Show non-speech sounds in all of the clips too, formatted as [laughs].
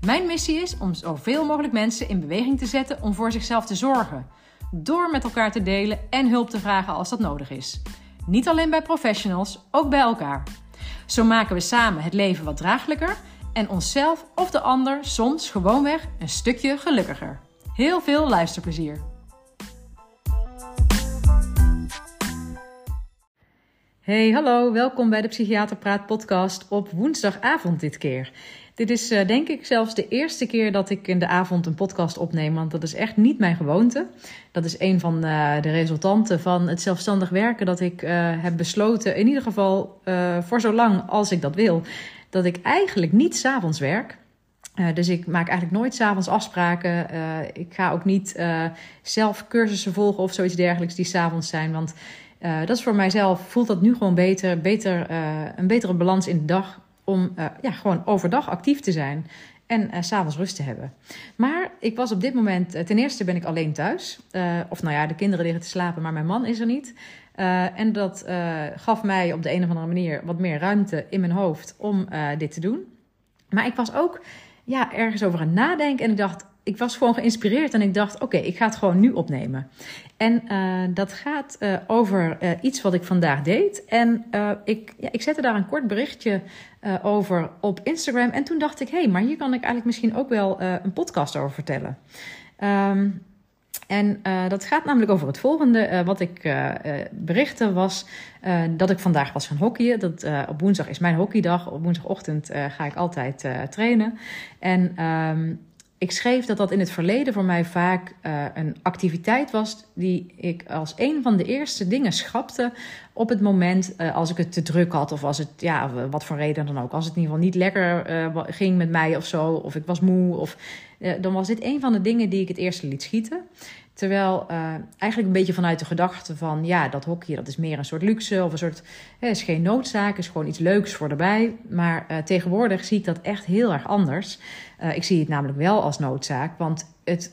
Mijn missie is om zoveel mogelijk mensen in beweging te zetten om voor zichzelf te zorgen. Door met elkaar te delen en hulp te vragen als dat nodig is. Niet alleen bij professionals, ook bij elkaar. Zo maken we samen het leven wat draaglijker en onszelf of de ander soms gewoonweg een stukje gelukkiger. Heel veel luisterplezier. Hey, hallo, welkom bij de Psychiater Praat podcast op woensdagavond dit keer. Dit is uh, denk ik zelfs de eerste keer dat ik in de avond een podcast opneem, want dat is echt niet mijn gewoonte. Dat is een van uh, de resultanten van het zelfstandig werken dat ik uh, heb besloten, in ieder geval voor zo lang als ik dat wil, dat ik eigenlijk niet s'avonds werk. dus ik maak eigenlijk nooit s'avonds afspraken. ik ga ook niet zelf cursussen volgen of zoiets dergelijks die s'avonds zijn, want dat is voor mijzelf, voelt dat nu gewoon beter, beter een betere balans in de dag om uh, ja, gewoon overdag actief te zijn en uh, s'avonds rust te hebben. Maar ik was op dit moment, uh, ten eerste ben ik alleen thuis. of nou ja, de kinderen liggen te slapen, maar mijn man is er niet. en dat gaf mij op de een of andere manier wat meer ruimte in mijn hoofd om dit te doen. Maar ik was ook ja, ergens over aan nadenken en ik dacht, ik was gewoon geïnspireerd en ik dacht: oké, ik ga het gewoon nu opnemen. En uh, dat gaat uh, over uh, iets wat ik vandaag deed. En ik, ja, ik zette daar een kort berichtje over op Instagram. En toen dacht ik: hé, hey, maar hier kan ik eigenlijk misschien ook wel een podcast over vertellen. Um, en dat gaat namelijk over het volgende. Wat ik uh, berichtte was dat ik vandaag was gaan hockeyen. Dat, op woensdag is mijn hockeydag. Op woensdagochtend ga ik altijd trainen. En um, ik schreef dat dat in het verleden voor mij vaak uh, een activiteit was die ik als een van de eerste dingen schrapte op het moment uh, als ik het te druk had of als het, ja, wat voor reden dan ook. Als het in ieder geval niet lekker uh, ging met mij of zo, of ik was moe, of, dan was dit een van de dingen die ik het eerste liet schieten. Terwijl uh, eigenlijk een beetje vanuit de gedachte van ja, dat hockey dat is meer een soort luxe of een soort, hè, is geen noodzaak, is gewoon iets leuks voor erbij. Maar uh, tegenwoordig zie ik dat echt heel erg anders. Uh, ik zie het namelijk wel als noodzaak, want het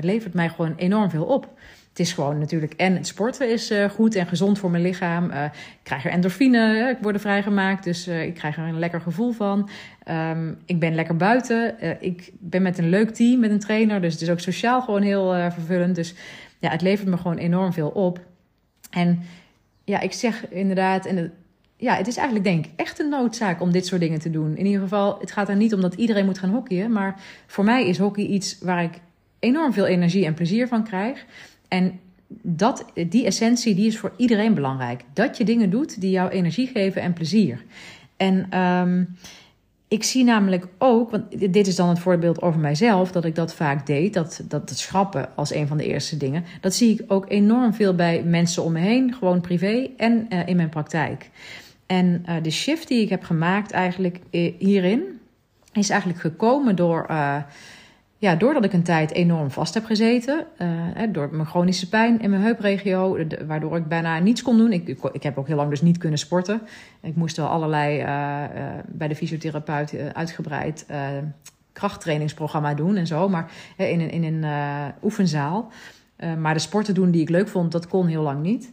levert mij gewoon enorm veel op. Het is gewoon natuurlijk, en het sporten is uh, goed en gezond voor mijn lichaam. Uh, ik krijg er endorfine, ik word vrijgemaakt, dus uh, ik krijg er een lekker gevoel van. Um, ik ben lekker buiten. ik ben met een leuk team, met een trainer, dus het is ook sociaal gewoon heel vervullend. Dus ja, het levert me gewoon enorm veel op. En ja, ik zeg inderdaad, en het, ja, het is eigenlijk denk ik echt een noodzaak om dit soort dingen te doen. In ieder geval, het gaat er niet om dat iedereen moet gaan hockeyen, maar voor mij is hockey iets waar ik enorm veel energie en plezier van krijg. En dat, die essentie die is voor iedereen belangrijk. Dat je dingen doet die jou energie geven en plezier. En um, ik zie namelijk ook, want dit is dan het voorbeeld over mijzelf, dat ik dat vaak deed, dat, dat het schrappen als een van de eerste dingen. Dat zie ik ook enorm veel bij mensen om me heen, gewoon privé en uh, in mijn praktijk. En uh, de shift die ik heb gemaakt eigenlijk eh, hierin, is eigenlijk gekomen door. Ja, doordat ik een tijd enorm vast heb gezeten, uh, door mijn chronische pijn in mijn heupregio, waardoor ik bijna niets kon doen. Ik, ik, heb ook heel lang dus niet kunnen sporten. Ik moest wel allerlei uh, uh, bij de fysiotherapeut uitgebreid krachttrainingsprogramma doen en zo, maar in een, in een oefenzaal. maar de sporten doen die ik leuk vond, dat kon heel lang niet.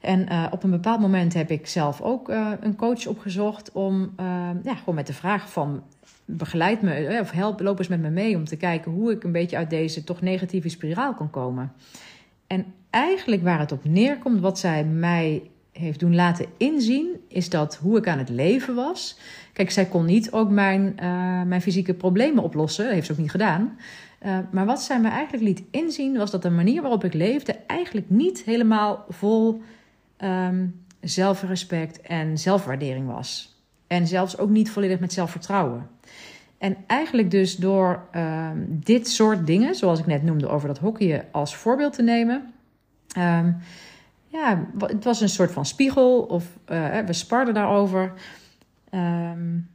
En op een bepaald moment heb ik zelf ook een coach opgezocht om ja, gewoon met de vraag van begeleid me eh, of help, loop eens met me mee om te kijken hoe ik een beetje uit deze toch negatieve spiraal kan komen. En eigenlijk waar het op neerkomt, wat zij mij heeft doen laten inzien, is dat hoe ik aan het leven was. Kijk, zij kon niet ook mijn, uh, mijn fysieke problemen oplossen, dat heeft ze ook niet gedaan. Uh, maar wat zij mij eigenlijk liet inzien, was dat de manier waarop ik leefde eigenlijk niet helemaal vol um, zelfrespect en zelfwaardering was. En zelfs ook niet volledig met zelfvertrouwen. En eigenlijk dus door uh, dit soort dingen, zoals ik net noemde over dat hockeyen als voorbeeld te nemen. Um, ja, het was een soort van spiegel of uh, we sparden daarover. Um,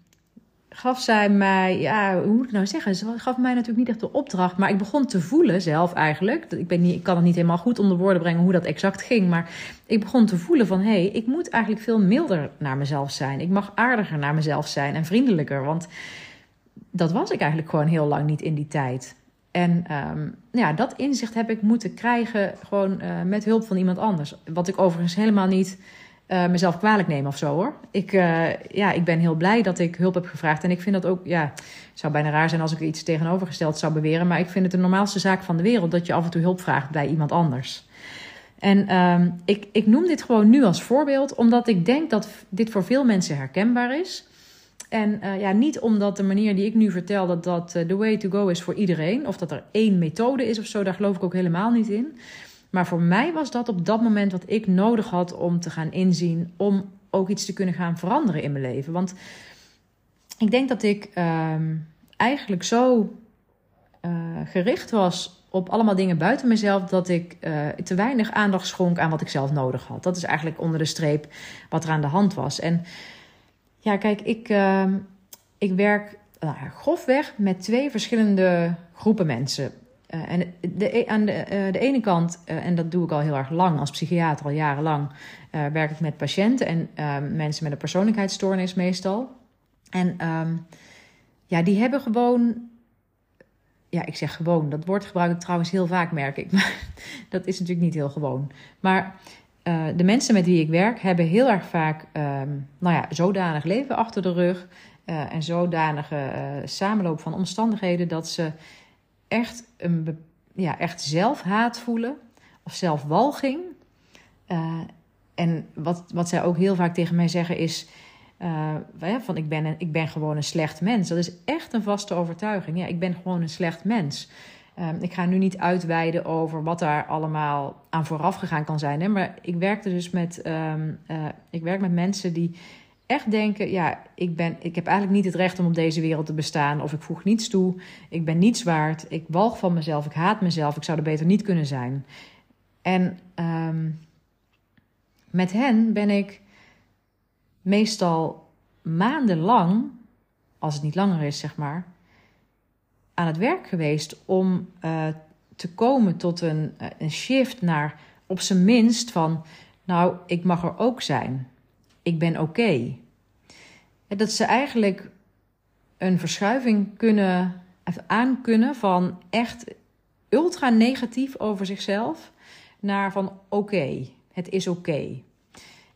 gaf zij mij, ja, hoe moet ik nou zeggen? Ze gaf mij natuurlijk niet echt de opdracht, maar ik begon te voelen zelf eigenlijk. Ik, ben niet, ik kan het niet helemaal goed onder woorden brengen hoe dat exact ging, maar ik begon te voelen van, hé, hey, ik moet eigenlijk veel milder naar mezelf zijn. Ik mag aardiger naar mezelf zijn en vriendelijker, want dat was ik eigenlijk gewoon heel lang niet in die tijd. En um, ja, dat inzicht heb ik moeten krijgen gewoon uh, met hulp van iemand anders. Wat ik overigens helemaal niet uh, mezelf kwalijk neem of zo hoor. Ik, uh, ja, ik ben heel blij dat ik hulp heb gevraagd. En ik vind dat ook, ja, het zou bijna raar zijn als ik iets tegenovergesteld zou beweren. Maar ik vind het de normaalste zaak van de wereld dat je af en toe hulp vraagt bij iemand anders. En um, ik, ik noem dit gewoon nu als voorbeeld, omdat ik denk dat dit voor veel mensen herkenbaar is. En uh, ja, niet omdat de manier die ik nu vertel, dat dat de way to go is voor iedereen. Of dat er één methode is of zo, daar geloof ik ook helemaal niet in. Maar voor mij was dat op dat moment wat ik nodig had om te gaan inzien, om ook iets te kunnen gaan veranderen in mijn leven. Want ik denk dat ik uh, eigenlijk zo uh, gericht was op allemaal dingen buiten mezelf, dat ik te weinig aandacht schonk aan wat ik zelf nodig had. Dat is eigenlijk onder de streep wat er aan de hand was. En ja, kijk, ik, ehm, ik werk nou, grofweg met twee verschillende groepen mensen. Uh, en de, e, aan de, uh, de ene kant, uh, en dat doe ik al heel erg lang als psychiater, al jarenlang, werk ik met patiënten en ehm, mensen met een persoonlijkheidsstoornis meestal. En um, ja, die hebben gewoon, ja, ik zeg gewoon, dat woord gebruik ik trouwens heel vaak, merk ik, [laughs] maar dat is natuurlijk niet heel gewoon. Maar de mensen met wie ik werk hebben heel erg vaak, um, nou ja, zodanig leven achter de rug en zodanige samenloop van omstandigheden dat ze echt, een, ja, echt zelfhaat voelen of zelfwalging. En wat, wat zij ook heel vaak tegen mij zeggen is: van ik ben, ik ben gewoon een slecht mens. Dat is echt een vaste overtuiging. Ja, ik ben gewoon een slecht mens. Uh, ik ga nu niet uitweiden over wat daar allemaal aan vooraf gegaan kan zijn. Hè? Maar ik werkte dus met, um, ik werk met mensen die echt denken: ja, ik, ben, ik heb eigenlijk niet het recht om op deze wereld te bestaan. Of ik voeg niets toe. Ik ben niets waard. Ik walg van mezelf. Ik haat mezelf. Ik zou er beter niet kunnen zijn. En um, met hen ben ik meestal maandenlang, als het niet langer is, zeg maar, aan het werk geweest om uh, te komen tot een, een shift naar op zijn minst van, nou, ik mag er ook zijn ik ben oké. Dat ze eigenlijk een verschuiving kunnen, aan kunnen van echt ultra negatief over zichzelf naar van oké, het is oké.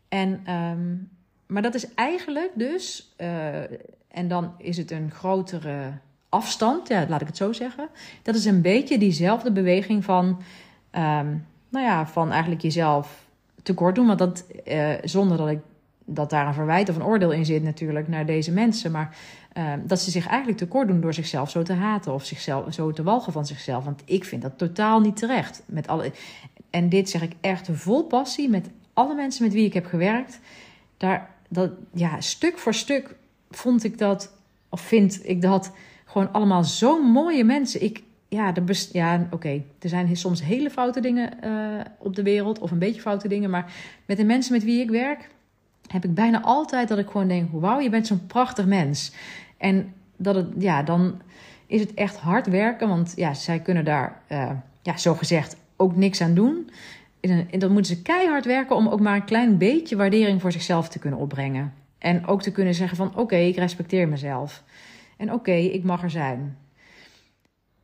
En, um, maar dat is eigenlijk dus, uh, en dan is het een grotere afstand, ja, laat ik het zo zeggen. Dat is een beetje diezelfde beweging van, um, nou ja, van eigenlijk jezelf tekort doen. Want dat, uh, zonder dat ik dat daar een verwijt of een oordeel in zit natuurlijk naar deze mensen. Maar uh, dat ze zich eigenlijk tekort doen door zichzelf zo te haten of zichzelf zo te walgen van zichzelf. Want ik vind dat totaal niet terecht. Met alle, en dit zeg ik echt vol passie met alle mensen met wie ik heb gewerkt. Daar, dat, ja, stuk voor stuk vond ik dat, of vind ik dat gewoon allemaal zo mooie mensen. Ik, ja, ja oké, er zijn soms hele foute dingen uh, op de wereld, of een beetje foute dingen. Maar met de mensen met wie ik werk, heb ik bijna altijd dat ik gewoon denk: wauw, je bent zo'n prachtig mens. En dat het, ja, dan is het echt hard werken, want ja, zij kunnen daar, uh, ja, zo gezegd, ook niks aan doen. En dan moeten ze keihard werken om ook maar een klein beetje waardering voor zichzelf te kunnen opbrengen. En ook te kunnen zeggen van oké, ik respecteer mezelf. En oké, ik mag er zijn.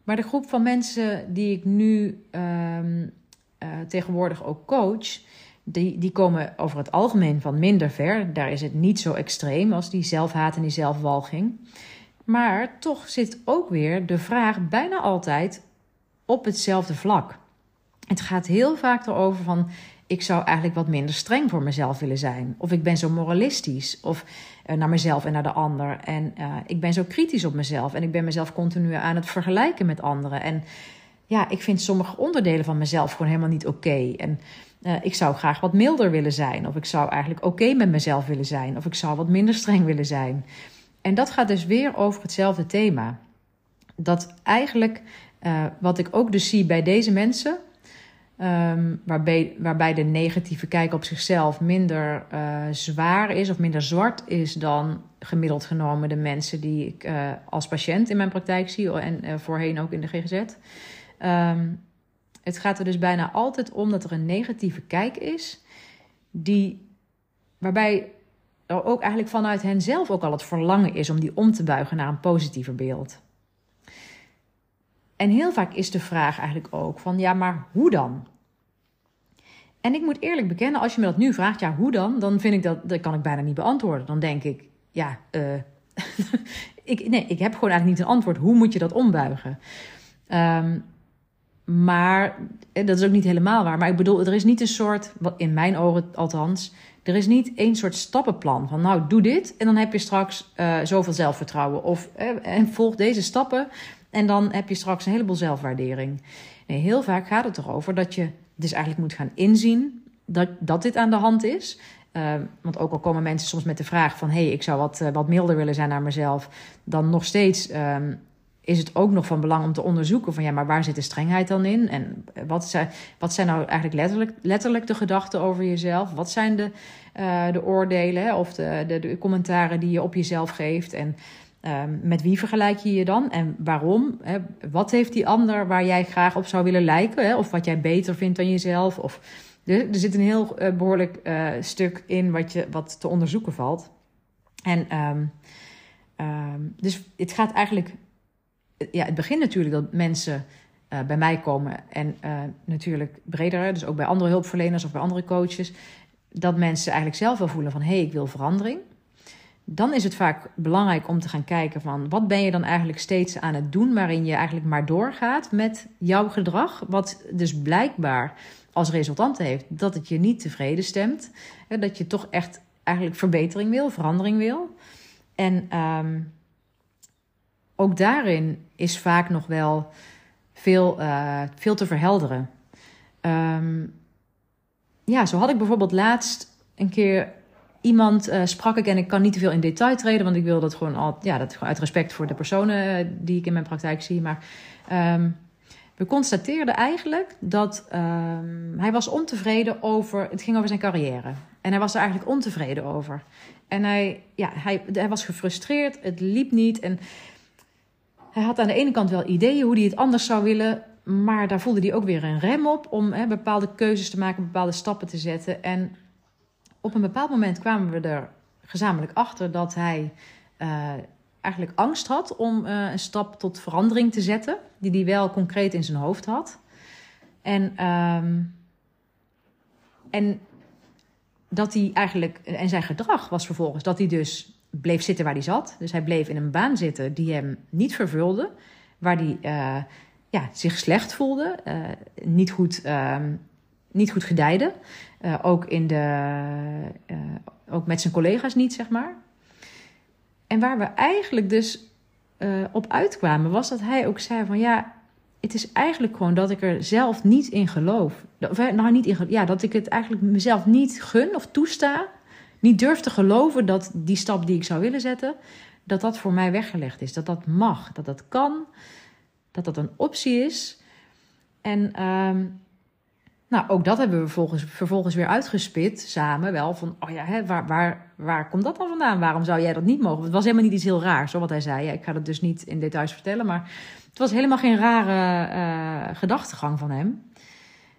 Maar de groep van mensen die ik nu um, uh, tegenwoordig ook coach, die, die komen over het algemeen van minder ver. Daar is het niet zo extreem als die zelfhaat en die zelfwalging. Maar toch zit ook weer de vraag bijna altijd op hetzelfde vlak. Het gaat heel vaak erover van ik zou eigenlijk wat minder streng voor mezelf willen zijn. Of ik ben zo moralistisch. Of uh, naar mezelf en naar de ander. En uh, ik ben zo kritisch op mezelf. En ik ben mezelf continu aan het vergelijken met anderen. En ja, ik vind sommige onderdelen van mezelf gewoon helemaal niet oké. En uh, ik zou graag wat milder willen zijn. Of ik zou eigenlijk oké met mezelf willen zijn. Of ik zou wat minder streng willen zijn. En dat gaat dus weer over hetzelfde thema. Dat eigenlijk, wat ik ook dus zie bij deze mensen, Um, waarbij, waarbij de negatieve kijk op zichzelf minder uh, zwaar is of minder zwart is dan gemiddeld genomen de mensen die ik uh, als patiënt in mijn praktijk zie en uh, voorheen ook in de GGZ. Um, het gaat er dus bijna altijd om dat er een negatieve kijk is, die, waarbij er ook eigenlijk vanuit hen zelf ook al het verlangen is om die om te buigen naar een positiever beeld. En heel vaak is de vraag eigenlijk ook van ja, maar hoe dan? En ik moet eerlijk bekennen, als je me dat nu vraagt, ja, hoe dan? Dan vind ik dat, dat kan ik bijna niet beantwoorden. Dan denk ik, ja, uh, [laughs] ik, nee, ik heb gewoon eigenlijk niet een antwoord. Hoe moet je dat ombuigen? Um, maar dat is ook niet helemaal waar. Maar ik bedoel, er is niet een soort, in mijn ogen althans, er is niet één soort stappenplan van nou doe dit en dan heb je straks uh, zoveel zelfvertrouwen. Of en volg deze stappen en dan heb je straks een heleboel zelfwaardering. Nee, heel vaak gaat het erover dat je dus eigenlijk moet gaan inzien dat, dat dit aan de hand is. Uh, want ook al komen mensen soms met de vraag van... hé, hey, ik zou wat, uh, wat milder willen zijn naar mezelf... dan nog steeds um, is het ook nog van belang om te onderzoeken... van ja, maar waar zit de strengheid dan in? En wat zijn, wat zijn nou eigenlijk letterlijk, letterlijk de gedachten over jezelf? Wat zijn de, uh, de oordelen of de, de, de, commentaren die je op jezelf geeft? En um, met wie vergelijk je je dan en waarom? Hè? Wat heeft die ander waar jij graag op zou willen lijken? Hè? Of wat jij beter vindt dan jezelf? Of er, er zit een heel uh, behoorlijk uh, stuk in wat, je, wat te onderzoeken valt. En um, um, dus het gaat eigenlijk. Ja, het begint natuurlijk dat mensen bij mij komen. En natuurlijk breder, dus ook bij andere hulpverleners of bij andere coaches. Dat mensen eigenlijk zelf wel voelen van hé, hey, ik wil verandering. Dan is het vaak belangrijk om te gaan kijken van wat ben je dan eigenlijk steeds aan het doen waarin je eigenlijk maar doorgaat met jouw gedrag. Wat dus blijkbaar als resultant heeft dat het je niet tevreden stemt. Dat je toch echt eigenlijk verbetering wil, verandering wil. En um, ook daarin is vaak nog wel veel, uh, veel te verhelderen. Um, ja, zo had ik bijvoorbeeld laatst een keer iemand uh, sprak ik en ik kan niet te veel in detail treden, want ik wil dat gewoon al, ja, dat uit respect voor de personen uh, die ik in mijn praktijk zie. Maar um, we constateerden eigenlijk dat um, hij was ontevreden over. Het ging over zijn carrière. En hij was er eigenlijk ontevreden over. En hij, ja, hij, hij was gefrustreerd, het liep niet. En hij had aan de ene kant wel ideeën hoe hij het anders zou willen. Maar daar voelde hij ook weer een rem op om hè, bepaalde keuzes te maken, bepaalde stappen te zetten. En op een bepaald moment kwamen we er gezamenlijk achter dat hij uh, eigenlijk angst had om uh, een stap tot verandering te zetten, die hij wel concreet in zijn hoofd had. En, um, en dat hij eigenlijk, en zijn gedrag was vervolgens dat hij dus bleef zitten waar hij zat. Dus hij bleef in een baan zitten die hem niet vervulde, waar hij uh, ja, zich slecht voelde, niet goed niet goed gedijden. Uh, ook, in de, uh, ook met zijn collega's niet, zeg maar. En waar we eigenlijk dus uh, op uitkwamen, was dat hij ook zei van ja, het is eigenlijk gewoon dat ik er zelf niet in geloof. Of, nou, niet in, ja, dat ik het eigenlijk mezelf niet gun of toesta. Niet durf te geloven dat die stap die ik zou willen zetten, dat dat voor mij weggelegd is. Dat dat mag, dat dat kan, dat dat een optie is. En um, nou, ook dat hebben we vervolgens, vervolgens weer uitgespit samen. Wel van, oh ja, hè, waar, waar, waar komt dat dan vandaan? Waarom zou jij dat niet mogen? Het was helemaal niet iets heel raars, wat hij zei. Ja, ik ga dat dus niet in details vertellen, maar het was helemaal geen rare uh, gedachtegang van hem.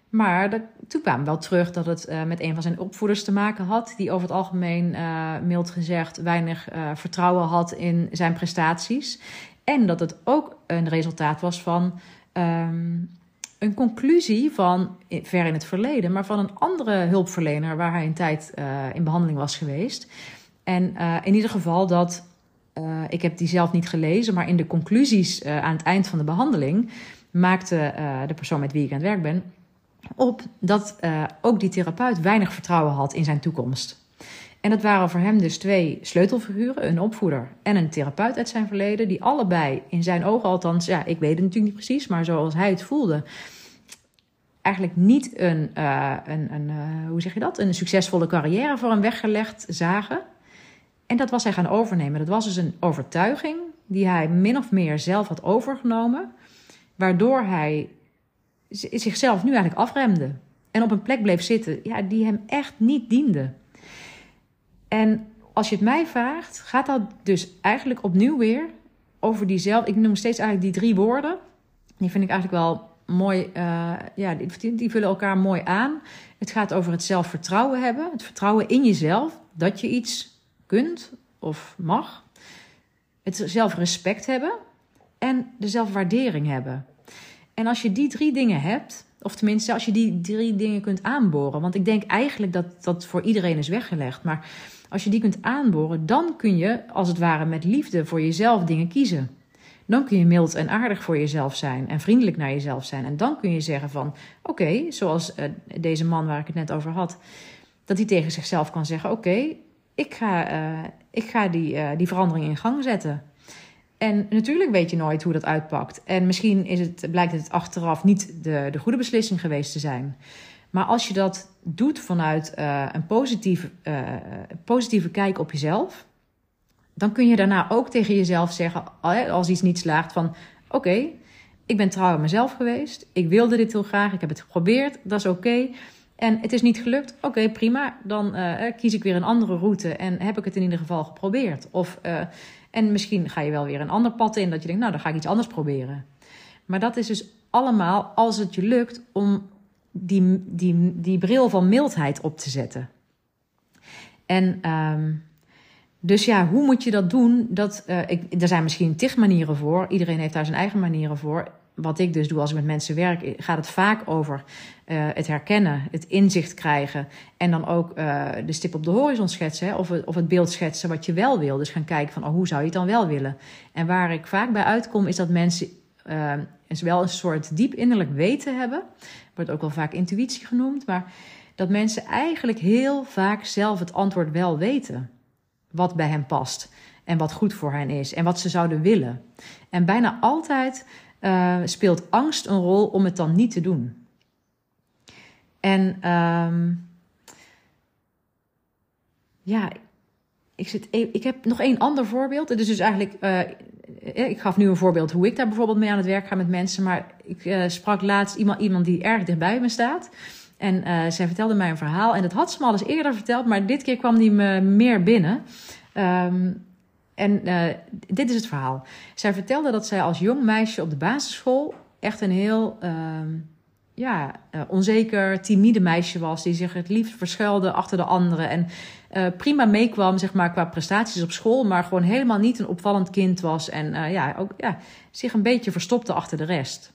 Maar toen kwam wel terug dat het uh, met een van zijn opvoeders te maken had, die over het algemeen, uh, mild gezegd, weinig vertrouwen had in zijn prestaties. En dat het ook een resultaat was van. Um, een conclusie van ver in het verleden, maar van een andere hulpverlener waar hij een tijd uh, in behandeling was geweest. En uh, in ieder geval dat, uh, ik heb die zelf niet gelezen, maar in de conclusies aan het eind van de behandeling maakte de persoon met wie ik aan het werk ben op dat ook die therapeut weinig vertrouwen had in zijn toekomst. En dat waren voor hem dus twee sleutelfiguren, een opvoeder en een therapeut uit zijn verleden, die allebei in zijn ogen althans, ja, ik weet het natuurlijk niet precies, maar zoals hij het voelde, eigenlijk niet een, uh, een, een uh, hoe zeg je dat, een succesvolle carrière voor hem weggelegd zagen. En dat was hij gaan overnemen. Dat was dus een overtuiging die hij min of meer zelf had overgenomen, waardoor hij zichzelf nu eigenlijk afremde. En op een plek bleef zitten ja, die hem echt niet diende. En als je het mij vraagt, gaat dat dus eigenlijk opnieuw weer over diezelfde. Ik noem steeds eigenlijk die drie woorden. Die vind ik eigenlijk wel mooi. Uh, ja, die, die vullen elkaar mooi aan. Het gaat over het zelfvertrouwen hebben. Het vertrouwen in jezelf dat je iets kunt of mag. Het zelfrespect hebben en de zelfwaardering hebben. En als je die drie dingen hebt, of tenminste als je die drie dingen kunt aanboren, want ik denk eigenlijk dat dat voor iedereen is weggelegd, maar als je die kunt aanboren, dan kun je als het ware met liefde voor jezelf dingen kiezen. Dan kun je mild en aardig voor jezelf zijn en vriendelijk naar jezelf zijn. En dan kun je zeggen van, oké, zoals uh, deze man waar ik het net over had, dat hij tegen zichzelf kan zeggen, oké, ik ga, uh, ik ga die, uh, die verandering in gang zetten. En natuurlijk weet je nooit hoe dat uitpakt. En misschien is het, blijkt het achteraf niet de, de goede beslissing geweest te zijn. Maar als je dat doet vanuit uh, een positieve, uh, positieve kijk op jezelf, dan kun je daarna ook tegen jezelf zeggen, als iets niet slaagt, van oké, ik ben trouw aan mezelf geweest. Ik wilde dit heel graag, ik heb het geprobeerd, dat is oké. En het is niet gelukt, oké, prima. Dan kies ik weer een andere route en heb ik het in ieder geval geprobeerd. Of en misschien ga je wel weer een ander pad in, dat je denkt, nou, dan ga ik iets anders proberen. Maar dat is dus allemaal als het je lukt om die, die, die bril van mildheid op te zetten. En um, dus ja, hoe moet je dat doen? Dat, uh, ik, er zijn misschien tig manieren voor. Iedereen heeft daar zijn eigen manieren voor. Wat ik dus doe als ik met mensen werk, gaat het vaak over uh, het herkennen, het inzicht krijgen. En dan ook uh, de stip op de horizon schetsen. Of, het, of het beeld schetsen wat je wel wil. Dus gaan kijken van oh, hoe zou je het dan wel willen. En waar ik vaak bij uitkom, is dat mensen uh, wel een soort diep innerlijk weten hebben. Wordt ook wel vaak intuïtie genoemd. Maar dat mensen eigenlijk heel vaak zelf het antwoord wel weten. Wat bij hen past. En wat goed voor hen is. En wat ze zouden willen. En bijna altijd uh, speelt angst een rol om het dan niet te doen. En um, ja, ik, zit, e-, ik heb nog één ander voorbeeld. Het is dus eigenlijk, uh, ik gaf nu een voorbeeld hoe ik daar bijvoorbeeld mee aan het werk ga met mensen. Maar ik uh, sprak laatst iemand, iemand die erg dichtbij me staat. En uh, zij vertelde mij een verhaal. En dat had ze me al eens eerder verteld, maar dit keer kwam die me meer binnen. Um, en dit is het verhaal. Zij vertelde dat zij als jong meisje op de basisschool echt een heel uh, ja, uh, onzeker, timide meisje was. Die zich het liefst verschuilde achter de anderen. En uh, prima meekwam zeg maar, qua prestaties op school. Maar gewoon helemaal niet een opvallend kind was. En ja, ook ja, zich een beetje verstopte achter de rest.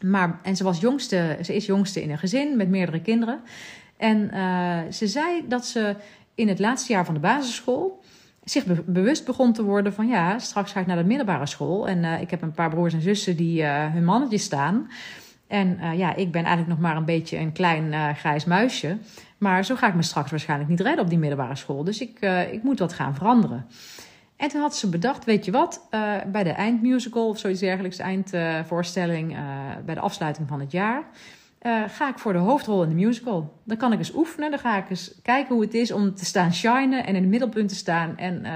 Maar, en ze, was jongste, ze is jongste in een gezin met meerdere kinderen. En ze zei dat ze in het laatste jaar van de basisschool zich bewust begon te worden van ja, straks ga ik naar de middelbare school. En ik heb een paar broers en zussen die hun mannetje staan. En uh, ja, ik ben eigenlijk nog maar een beetje een klein grijs muisje. Maar zo ga ik me straks waarschijnlijk niet redden op die middelbare school. Dus ik, ik moet wat gaan veranderen. En toen had ze bedacht, weet je wat, bij de eindmusical of zoiets dergelijks, de eindvoorstelling, bij de afsluiting van het jaar ga ik voor de hoofdrol in de musical. Dan kan ik eens oefenen. Dan ga ik eens kijken hoe het is om te staan shinen en in het middelpunt te staan. En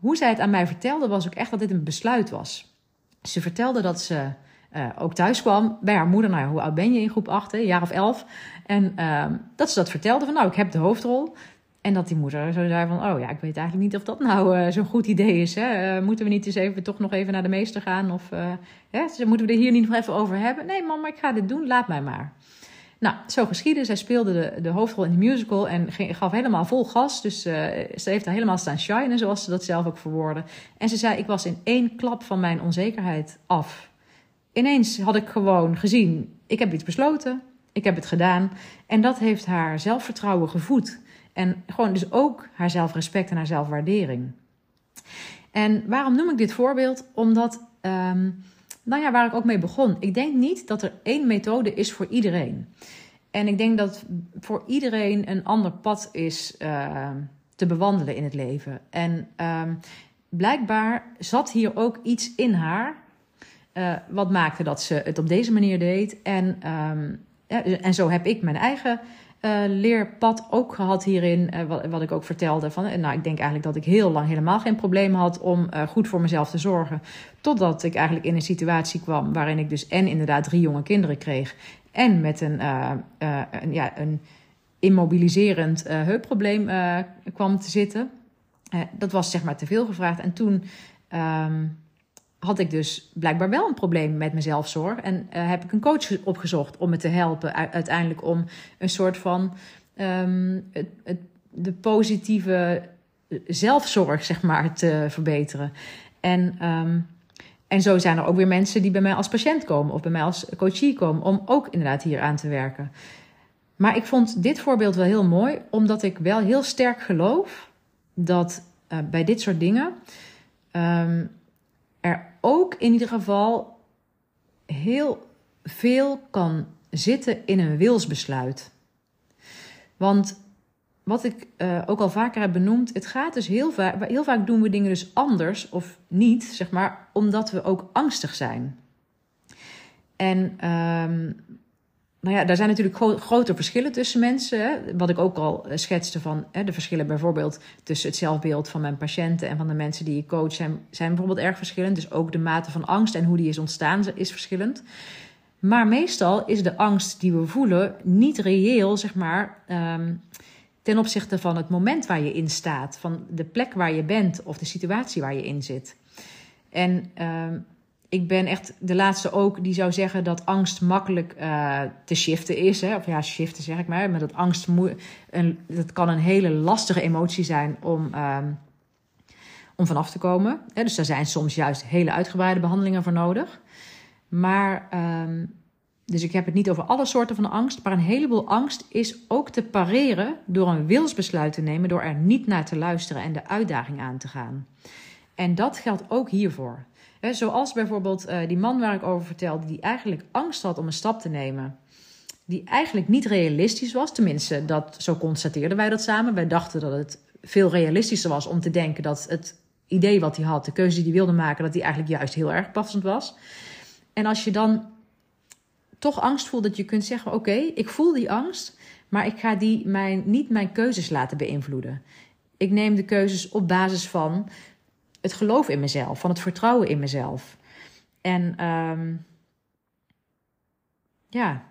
hoe zij het aan mij vertelde, was ook echt dat dit een besluit was. Ze vertelde dat ze uh, ook thuis kwam bij haar moeder. Nou ja, hoe oud ben je in groep 8, een jaar of 11? En ehm, dat ze dat vertelde van, nou, ik heb de hoofdrol. En dat die moeder zo zei van, oh ja, ik weet eigenlijk niet of dat nou uh, zo'n goed idee is. Hè? Uh, moeten we niet eens even toch nog even naar de meester gaan? Of hè? moeten we er hier niet nog even over hebben? Nee mama, ik ga dit doen, laat mij maar. Nou, zo geschiedde. Zij speelde de, de hoofdrol in de musical en ging, gaf helemaal vol gas. Dus ze heeft daar helemaal staan shinen, zoals ze dat zelf ook verwoordde. En ze zei, ik was in één klap van mijn onzekerheid af. Ineens had ik gewoon gezien, ik heb iets besloten, ik heb het gedaan. En dat heeft haar zelfvertrouwen gevoed. En gewoon dus ook haar zelfrespect en haar zelfwaardering. En waarom noem ik dit voorbeeld? Omdat, um, nou ja, waar ik ook mee begon. Ik denk niet dat er één methode is voor iedereen. En ik denk dat voor iedereen een ander pad is uh, te bewandelen in het leven. En um, blijkbaar zat hier ook iets in haar. Uh, wat maakte dat ze het op deze manier deed. En, um, ja, en zo heb ik mijn eigen leerpad ook gehad hierin, wat, wat, ik ook vertelde. Van, nou, ik denk eigenlijk dat ik heel lang helemaal geen probleem had om goed voor mezelf te zorgen. Totdat ik eigenlijk in een situatie kwam waarin ik dus en inderdaad drie jonge kinderen kreeg. En met een, een ja, een immobiliserend heupprobleem kwam te zitten. dat was zeg maar te veel gevraagd. En toen Ehm, had ik dus blijkbaar wel een probleem met mijn zelfzorg. En uh, heb ik een coach opgezocht om me te helpen. Uiteindelijk om een soort van ehm, het, de positieve zelfzorg, zeg maar, te verbeteren. En, ehm, en zo zijn er ook weer mensen die bij mij als patiënt komen of bij mij als coachie komen, om ook inderdaad hier aan te werken. Maar ik vond dit voorbeeld wel heel mooi, omdat ik wel heel sterk geloof dat uh, bij dit soort dingen um, er ook in ieder geval heel veel kan zitten in een wilsbesluit. Want wat ik uh, ook al vaker heb benoemd, het gaat dus heel vaak, heel vaak doen we dingen dus anders of niet, zeg maar, omdat we ook angstig zijn. En um, nou ja, daar zijn natuurlijk grote verschillen tussen mensen. Wat ik ook al eh, schetste van hè, de verschillen bijvoorbeeld tussen het zelfbeeld van mijn patiënten en van de mensen die ik coach zijn, zijn bijvoorbeeld erg verschillend. Dus ook de mate van angst en hoe die is ontstaan is verschillend. Maar meestal is de angst die we voelen niet reëel, zeg maar, um, ten opzichte van het moment waar je in staat, van de plek waar je bent of de situatie waar je in zit. En um, ik ben echt de laatste ook die zou zeggen dat angst makkelijk uh, te shiften is. Hè? Of ja, shiften zeg ik maar. Maar dat angst een, dat kan een hele lastige emotie zijn om, um, om vanaf te komen. Hè? Dus daar zijn soms juist hele uitgebreide behandelingen voor nodig. Maar, um, dus ik heb het niet over alle soorten van angst. Maar een heleboel angst is ook te pareren door een wilsbesluit te nemen. Door er niet naar te luisteren en de uitdaging aan te gaan. En dat geldt ook hiervoor zoals bijvoorbeeld uh, die man waar ik over vertelde, die eigenlijk angst had om een stap te nemen. Die eigenlijk niet realistisch was. Tenminste, dat, zo constateerden wij dat samen. Wij dachten dat het veel realistischer was om te denken dat het idee wat hij had, de keuze die hij wilde maken, dat die eigenlijk juist heel erg passend was. En als je dan toch angst voelt, dat je kunt zeggen: Oké, ik voel die angst, maar ik ga die mijn, niet mijn keuzes laten beïnvloeden. Ik neem de keuzes op basis van het geloof in mezelf, van het vertrouwen in mezelf. En um, ja,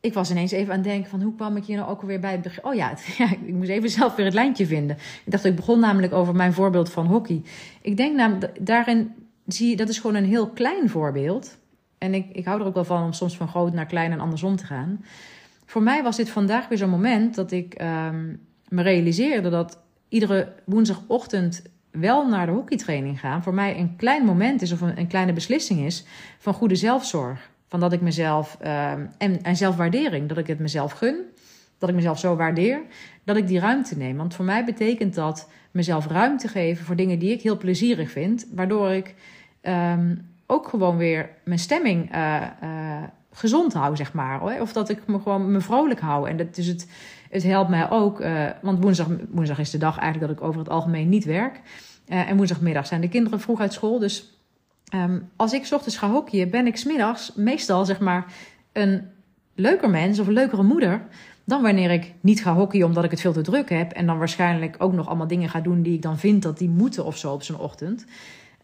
ik was ineens even aan het denken van hoe kwam ik hier nou ook alweer bij het begin. Oh ja, [laughs] ik moest even zelf weer het lijntje vinden. Ik dacht, ik begon namelijk over mijn voorbeeld van hockey. Ik denk namelijk, daarin zie je, dat is gewoon een heel klein voorbeeld. En ik, ik hou er ook wel van om soms van groot naar klein en andersom te gaan. Voor mij was dit vandaag weer zo'n moment dat ik um, me realiseerde dat iedere woensdagochtend wel naar de hockeytraining gaan, voor mij een klein moment is of een, kleine beslissing is van goede zelfzorg. Van dat ik mezelf uh, en, en zelfwaardering, dat ik het mezelf gun, dat ik mezelf zo waardeer, dat ik die ruimte neem. Want voor mij betekent dat mezelf ruimte geven voor dingen die ik heel plezierig vind, waardoor ik um, ook gewoon weer mijn stemming uh, uh, gezond hou, zeg maar. Of dat ik me gewoon me vrolijk hou. En dat is het het helpt mij ook, uh, want woensdag, woensdag is de dag eigenlijk dat ik over het algemeen niet werk. Uh, en woensdagmiddag zijn de kinderen vroeg uit school. Dus um, als ik ochtends ga hockeyen, ben ik smiddags meestal zeg maar een leuker mens of een leukere moeder dan wanneer ik niet ga hockeyen omdat ik het veel te druk heb. En dan waarschijnlijk ook nog allemaal dingen ga doen die ik dan vind dat die moeten of zo op zo'n ochtend.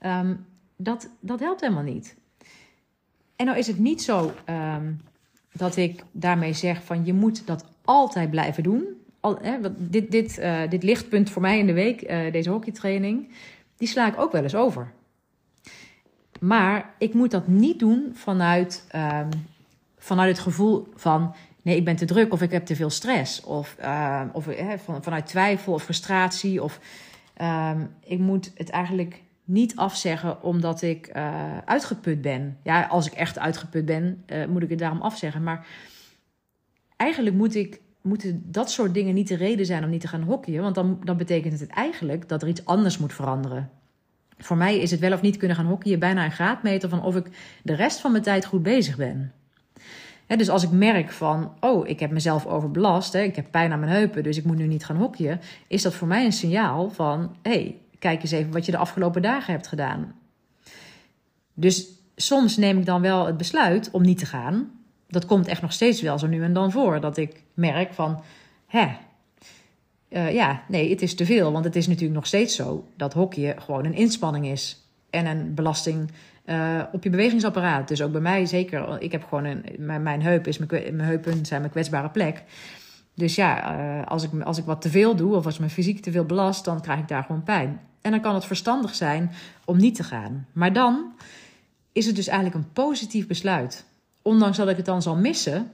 Um, dat, dat helpt helemaal niet. En nou is het niet zo um, dat ik daarmee zeg van je moet dat altijd blijven doen. Al, hè, dit, dit, uh, dit lichtpunt voor mij in de week, uh, deze hockeytraining, die sla ik ook wel eens over. Maar ik moet dat niet doen vanuit, um, vanuit het gevoel van nee, ik ben te druk of ik heb te veel stress. Of, uh, of hè, van, vanuit twijfel of frustratie. Of ik moet het eigenlijk niet afzeggen omdat ik uh, uitgeput ben. Ja, als ik echt uitgeput ben, uh, moet ik het daarom afzeggen. Maar eigenlijk moet ik, moeten dat soort dingen niet de reden zijn om niet te gaan hockeyen. Want dan, dan betekent het eigenlijk dat er iets anders moet veranderen. Voor mij is het wel of niet kunnen gaan hockeyen bijna een graadmeter van of ik de rest van mijn tijd goed bezig ben. dus als ik merk van, oh, ik heb mezelf overbelast, ik heb pijn aan mijn heupen, dus ik moet nu niet gaan hockeyen, is dat voor mij een signaal van, hé, hey, kijk eens even wat je de afgelopen dagen hebt gedaan. Dus soms neem ik dan wel het besluit om niet te gaan. dat komt echt nog steeds wel zo nu en dan voor. Dat ik merk van, hè, uh, ja, nee, het is te veel. Want het is natuurlijk nog steeds zo dat hockey gewoon een inspanning is. En een belasting uh, op je bewegingsapparaat. Dus ook bij mij zeker. Ik heb gewoon een, mijn, mijn heup is mijn, mijn heupen zijn mijn kwetsbare plek. Dus ja, uh, als, ik, als ik wat te veel doe of als mijn fysiek te veel belast, dan krijg ik daar gewoon pijn. En dan kan het verstandig zijn om niet te gaan. Maar dan is het dus eigenlijk een positief besluit. Ondanks dat ik het dan zal missen,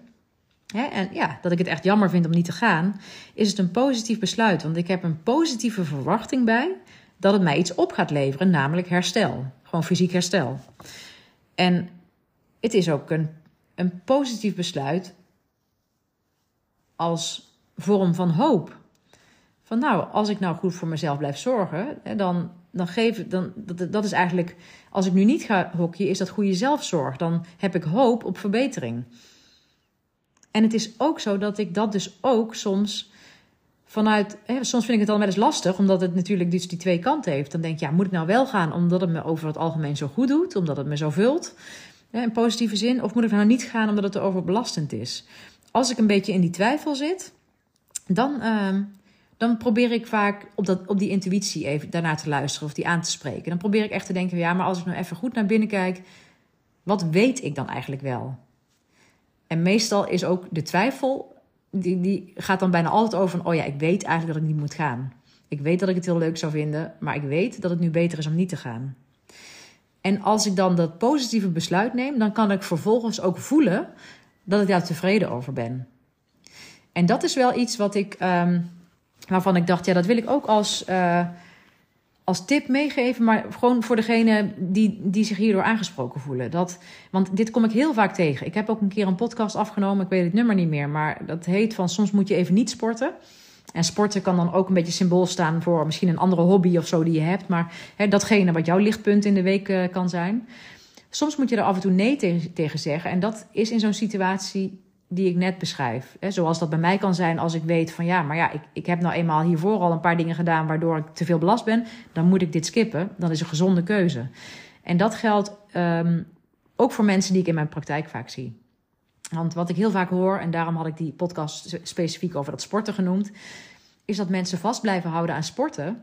hè, en ja, dat ik het echt jammer vind om niet te gaan, is het een positief besluit. Want ik heb een positieve verwachting bij dat het mij iets op gaat leveren, namelijk herstel. Gewoon fysiek herstel. En het is ook een, een positief besluit als vorm van hoop. Van nou, als ik nou goed voor mezelf blijf zorgen, dan, dan geef dan, dat, dat is eigenlijk, als ik nu niet ga hockeyen, is dat goede zelfzorg. Dan heb ik hoop op verbetering. En het is ook zo dat ik dat dus ook soms vanuit. Hè, soms vind ik het dan wel eens lastig, omdat het natuurlijk dus die twee kanten heeft. Dan denk je, ja, moet ik nou wel gaan omdat het me over het algemeen zo goed doet, omdat het me zo vult, hè, in positieve zin, of moet ik nou niet gaan omdat het overbelastend is? Als ik een beetje in die twijfel zit, dan, uh, dan probeer ik vaak op, dat, op die intuïtie even daarnaar te luisteren of die aan te spreken. Dan probeer ik echt te denken, ja, maar als ik nou even goed naar binnen kijk, wat weet ik dan eigenlijk wel? En meestal is ook de twijfel die, die gaat dan bijna altijd over oh ja, ik weet eigenlijk dat ik niet moet gaan. Ik weet dat ik het heel leuk zou vinden, maar ik weet dat het nu beter is om niet te gaan. En als ik dan dat positieve besluit neem, dan kan ik vervolgens ook voelen dat ik daar tevreden over ben. En dat is wel iets wat ik, um, waarvan ik dacht, ja, dat wil ik ook als, uh, als tip meegeven, maar gewoon voor degene die, die zich hierdoor aangesproken voelen. Dat, want dit kom ik heel vaak tegen. Ik heb ook een keer een podcast afgenomen, ik weet het nummer niet meer, maar dat heet van soms moet je even niet sporten. En sporten kan dan ook een beetje symbool staan voor misschien een andere hobby of zo die je hebt, maar hè, datgene wat jouw lichtpunt in de week uh, kan zijn. Soms moet je er af en toe nee tegen, tegen zeggen. En dat is in zo'n situatie die ik net beschrijf. Zoals dat bij mij kan zijn als ik weet van ja, maar ja, ik, ik heb nou eenmaal hiervoor al een paar dingen gedaan waardoor ik te veel belast ben. Dan moet ik dit skippen. Dan is een gezonde keuze. En dat geldt um, ook voor mensen die ik in mijn praktijk vaak zie. Want wat ik heel vaak hoor, en daarom had ik die podcast specifiek over dat sporten genoemd, is dat mensen vast blijven houden aan sporten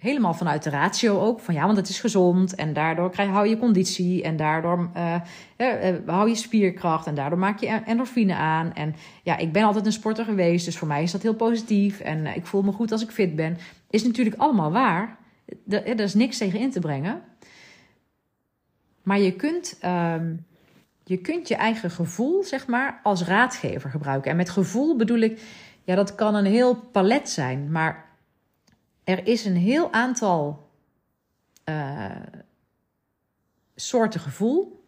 helemaal vanuit de ratio ook. Van ja, want het is gezond en daardoor krijg, hou je conditie en daardoor uh, uh, hou je spierkracht en daardoor maak je endorfine aan. En ja, ik ben altijd een sporter geweest, dus voor mij is dat heel positief en ik voel me goed als ik fit ben. Is natuurlijk allemaal waar. Er, is niks tegen in te brengen. Maar je kunt, uh, je kunt je eigen gevoel, zeg maar, als raadgever gebruiken. En met gevoel bedoel ik, ja, dat kan een heel palet zijn, maar er is een heel aantal uh, soorten gevoel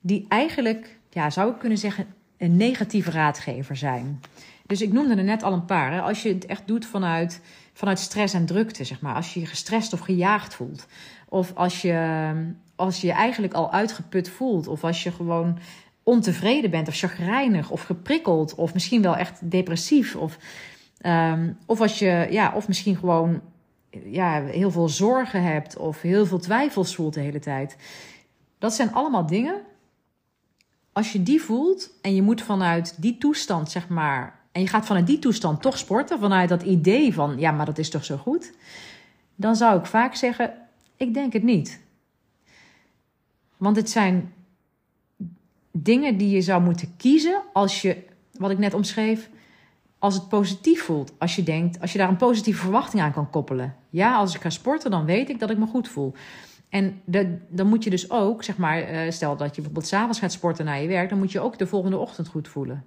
die eigenlijk, ja, zou ik kunnen zeggen, een negatieve raadgever zijn. Dus ik noemde er net al een paar. Hè. Als je het echt doet vanuit, vanuit stress en drukte, zeg maar. Als je je gestrest of gejaagd voelt. Of als je, als je eigenlijk al uitgeput voelt. Of als je gewoon ontevreden bent of chagrijnig of geprikkeld. Of misschien wel echt depressief. Of Um, of als je, ja, of misschien gewoon ja, heel veel zorgen hebt of heel veel twijfels voelt de hele tijd. Dat zijn allemaal dingen. Als je die voelt en je moet vanuit die toestand, zeg maar, en je gaat vanuit die toestand toch sporten, vanuit dat idee van, ja, maar dat is toch zo goed, dan zou ik vaak zeggen, ik denk het niet. Want het zijn dingen die je zou moeten kiezen als je, wat ik net omschreef, als het positief voelt. Als je denkt, als je daar een positieve verwachting aan kan koppelen. Ja, als ik ga sporten, dan weet ik dat ik me goed voel. En dan moet je dus ook, zeg maar, uh, stel dat je bijvoorbeeld s'avonds gaat sporten naar je werk, dan moet je ook de volgende ochtend goed voelen.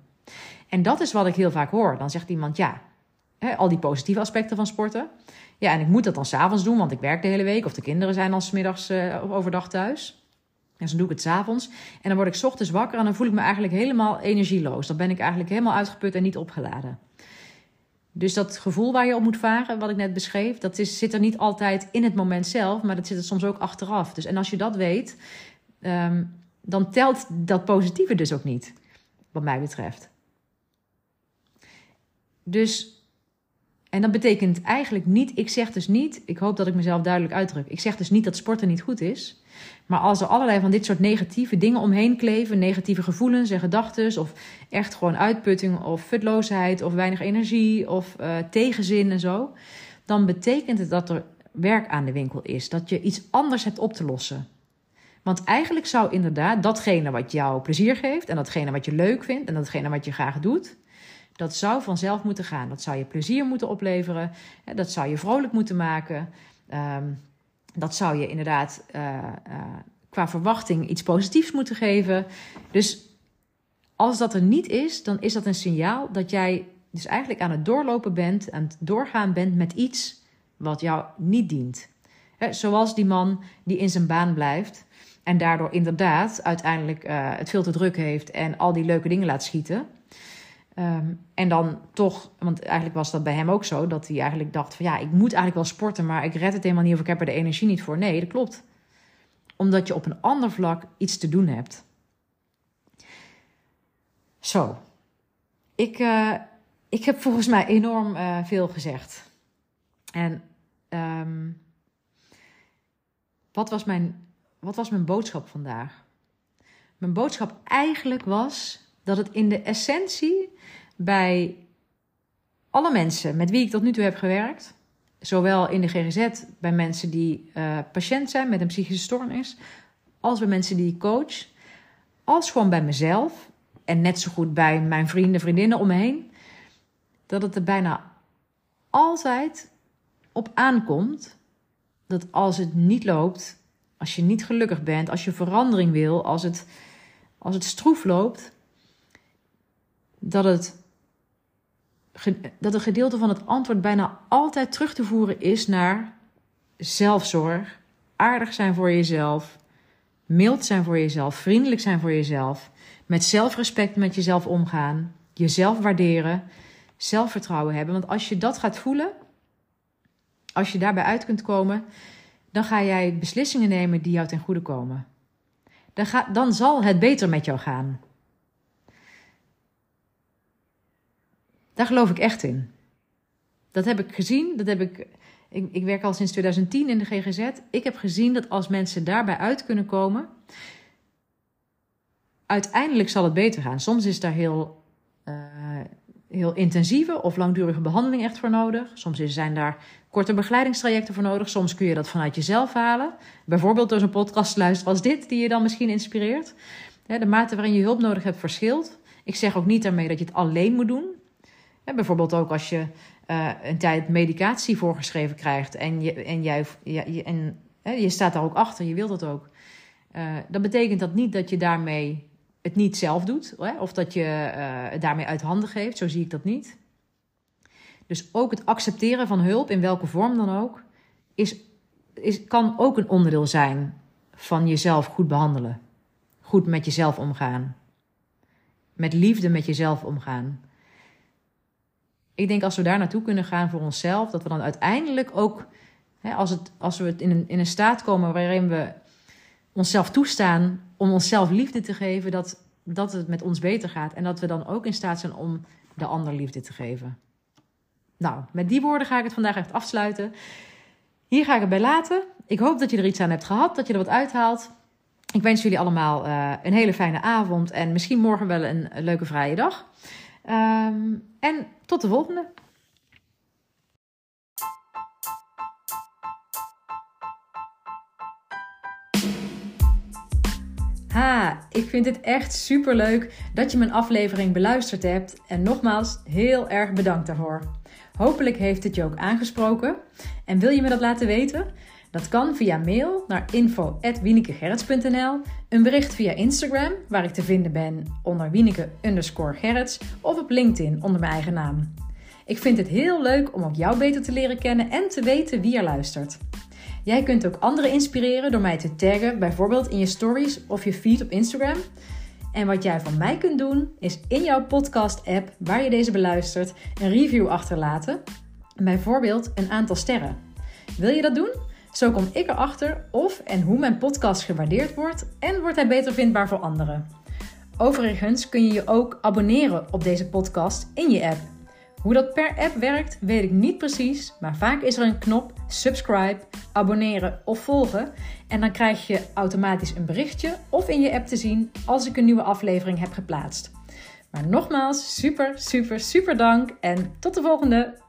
En dat is wat ik heel vaak hoor. Dan zegt iemand, ja, al die positieve aspecten van sporten. Ja, en ik moet dat dan s'avonds doen, want ik werk de hele week. Of de kinderen zijn dan smiddags uh, overdag thuis. En dan doe ik het s'avonds. En dan word ik ochtends wakker en dan voel ik me eigenlijk helemaal energieloos. Dan ben ik eigenlijk helemaal uitgeput en niet opgeladen. Dus dat gevoel waar je op moet varen, wat ik net beschreef, dat is, zit er niet altijd in het moment zelf, maar dat zit er soms ook achteraf. Dus, en als je dat weet, um, dan telt dat positieve dus ook niet, wat mij betreft. Dus En dat betekent eigenlijk niet, ik zeg dus niet, ik hoop dat ik mezelf duidelijk uitdruk. Ik zeg dus niet dat sporten niet goed is. Maar als er allerlei van dit soort negatieve dingen omheen kleven, negatieve gevoelens en gedachten, of echt gewoon uitputting of futloosheid of weinig energie of uh, tegenzin en zo, dan betekent het dat er werk aan de winkel is. Dat je iets anders hebt op te lossen. Want eigenlijk zou inderdaad datgene wat jou plezier geeft en datgene wat je leuk vindt en datgene wat je graag doet, dat zou vanzelf moeten gaan. Dat zou je plezier moeten opleveren. Dat zou je vrolijk moeten maken. Ehm, dat zou je inderdaad uh, uh, qua verwachting iets positiefs moeten geven. Dus als dat er niet is, dan is dat een signaal dat jij dus eigenlijk aan het doorlopen bent, aan het doorgaan bent met iets wat jou niet dient. zoals die man die in zijn baan blijft en daardoor inderdaad uiteindelijk uh, het veel te druk heeft en al die leuke dingen laat schieten. Um, en dan toch, want eigenlijk was dat bij hem ook zo, dat hij eigenlijk dacht van ja, ik moet eigenlijk wel sporten, maar ik red het helemaal niet of ik heb er de energie niet voor. Nee, dat klopt. Omdat je op een ander vlak iets te doen hebt. Zo, ik, uh, ik heb volgens mij enorm uh, veel gezegd. En um, wat, was mijn, wat was mijn boodschap vandaag? Mijn boodschap eigenlijk was dat het in de essentie bij alle mensen met wie ik tot nu toe heb gewerkt, zowel in de GGZ bij mensen die uh, patiënt zijn met een psychische stoornis, als bij mensen die ik coach, als gewoon bij mezelf en net zo goed bij mijn vrienden, vriendinnen om me heen, dat het er bijna altijd op aankomt dat als het niet loopt, als je niet gelukkig bent, als je verandering wil, als het, als het stroef loopt, dat het dat een gedeelte van het antwoord bijna altijd terug te voeren is naar zelfzorg, aardig zijn voor jezelf, mild zijn voor jezelf, vriendelijk zijn voor jezelf, met zelfrespect met jezelf omgaan, jezelf waarderen, zelfvertrouwen hebben. Want als je dat gaat voelen, als je daarbij uit kunt komen, dan ga jij beslissingen nemen die jou ten goede komen. Dan, ga, dan zal het beter met jou gaan. Daar geloof ik echt in. Dat heb ik gezien. Dat heb ik, ik, ik werk al sinds 2010 in de GGZ. Ik heb gezien dat als mensen daarbij uit kunnen komen, uiteindelijk zal het beter gaan. Soms is daar heel, uh, heel intensieve of langdurige behandeling echt voor nodig. Soms zijn daar korte begeleidingstrajecten voor nodig. Soms kun je dat vanuit jezelf halen. Bijvoorbeeld door zo'n podcast te luisteren als dit, die je dan misschien inspireert. De mate waarin je hulp nodig hebt verschilt. Ik zeg ook niet daarmee dat je het alleen moet doen bijvoorbeeld ook als je uh, een tijd medicatie voorgeschreven krijgt en je, en jij, je, en, je staat daar ook achter, je wilt dat ook. Uh, dan betekent dat niet dat je daarmee het niet zelf doet hè, of dat je uh, het daarmee uit handen geeft. Zo zie ik dat niet. Dus ook het accepteren van hulp, in welke vorm dan ook, is, is, kan ook een onderdeel zijn van jezelf goed behandelen. Goed met jezelf omgaan. Met liefde met jezelf omgaan ik denk als we daar naartoe kunnen gaan voor onszelf, dat we dan uiteindelijk ook, hè, als, het, als we in een, in een staat komen waarin we onszelf toestaan om onszelf liefde te geven, dat, dat het met ons beter gaat. En dat we dan ook in staat zijn om de ander liefde te geven. Nou, met die woorden ga ik het vandaag echt afsluiten. Hier ga ik het bij laten. Ik hoop dat je er iets aan hebt gehad, dat je er wat uithaalt. Ik wens jullie allemaal uh, een hele fijne avond en misschien morgen wel een leuke vrije dag. Um, en tot de volgende. Ha, ik vind het echt super leuk dat je mijn aflevering beluisterd hebt. En nogmaals, heel erg bedankt daarvoor. Hopelijk heeft het je ook aangesproken. En wil je me dat laten weten? Dat kan via mail naar info.wienekegerrits.nl, een bericht via Instagram, waar ik te vinden ben onder Wieneke underscore Gerrits, of op LinkedIn onder mijn eigen naam. Ik vind het heel leuk om ook jou beter te leren kennen en te weten wie er luistert. Jij kunt ook anderen inspireren door mij te taggen, bijvoorbeeld in je stories of je feed op Instagram. En wat jij van mij kunt doen, is in jouw podcast-app waar je deze beluistert, een review achterlaten. Bijvoorbeeld een aantal sterren. Wil je dat doen? Zo kom ik erachter of en hoe mijn podcast gewaardeerd wordt en wordt hij beter vindbaar voor anderen. Overigens kun je je ook abonneren op deze podcast in je app. Hoe dat per app werkt, weet ik niet precies, maar vaak is er een knop subscribe, abonneren of volgen en dan krijg je automatisch een berichtje of in je app te zien als ik een nieuwe aflevering heb geplaatst. Maar nogmaals, super, super, super dank en tot de volgende!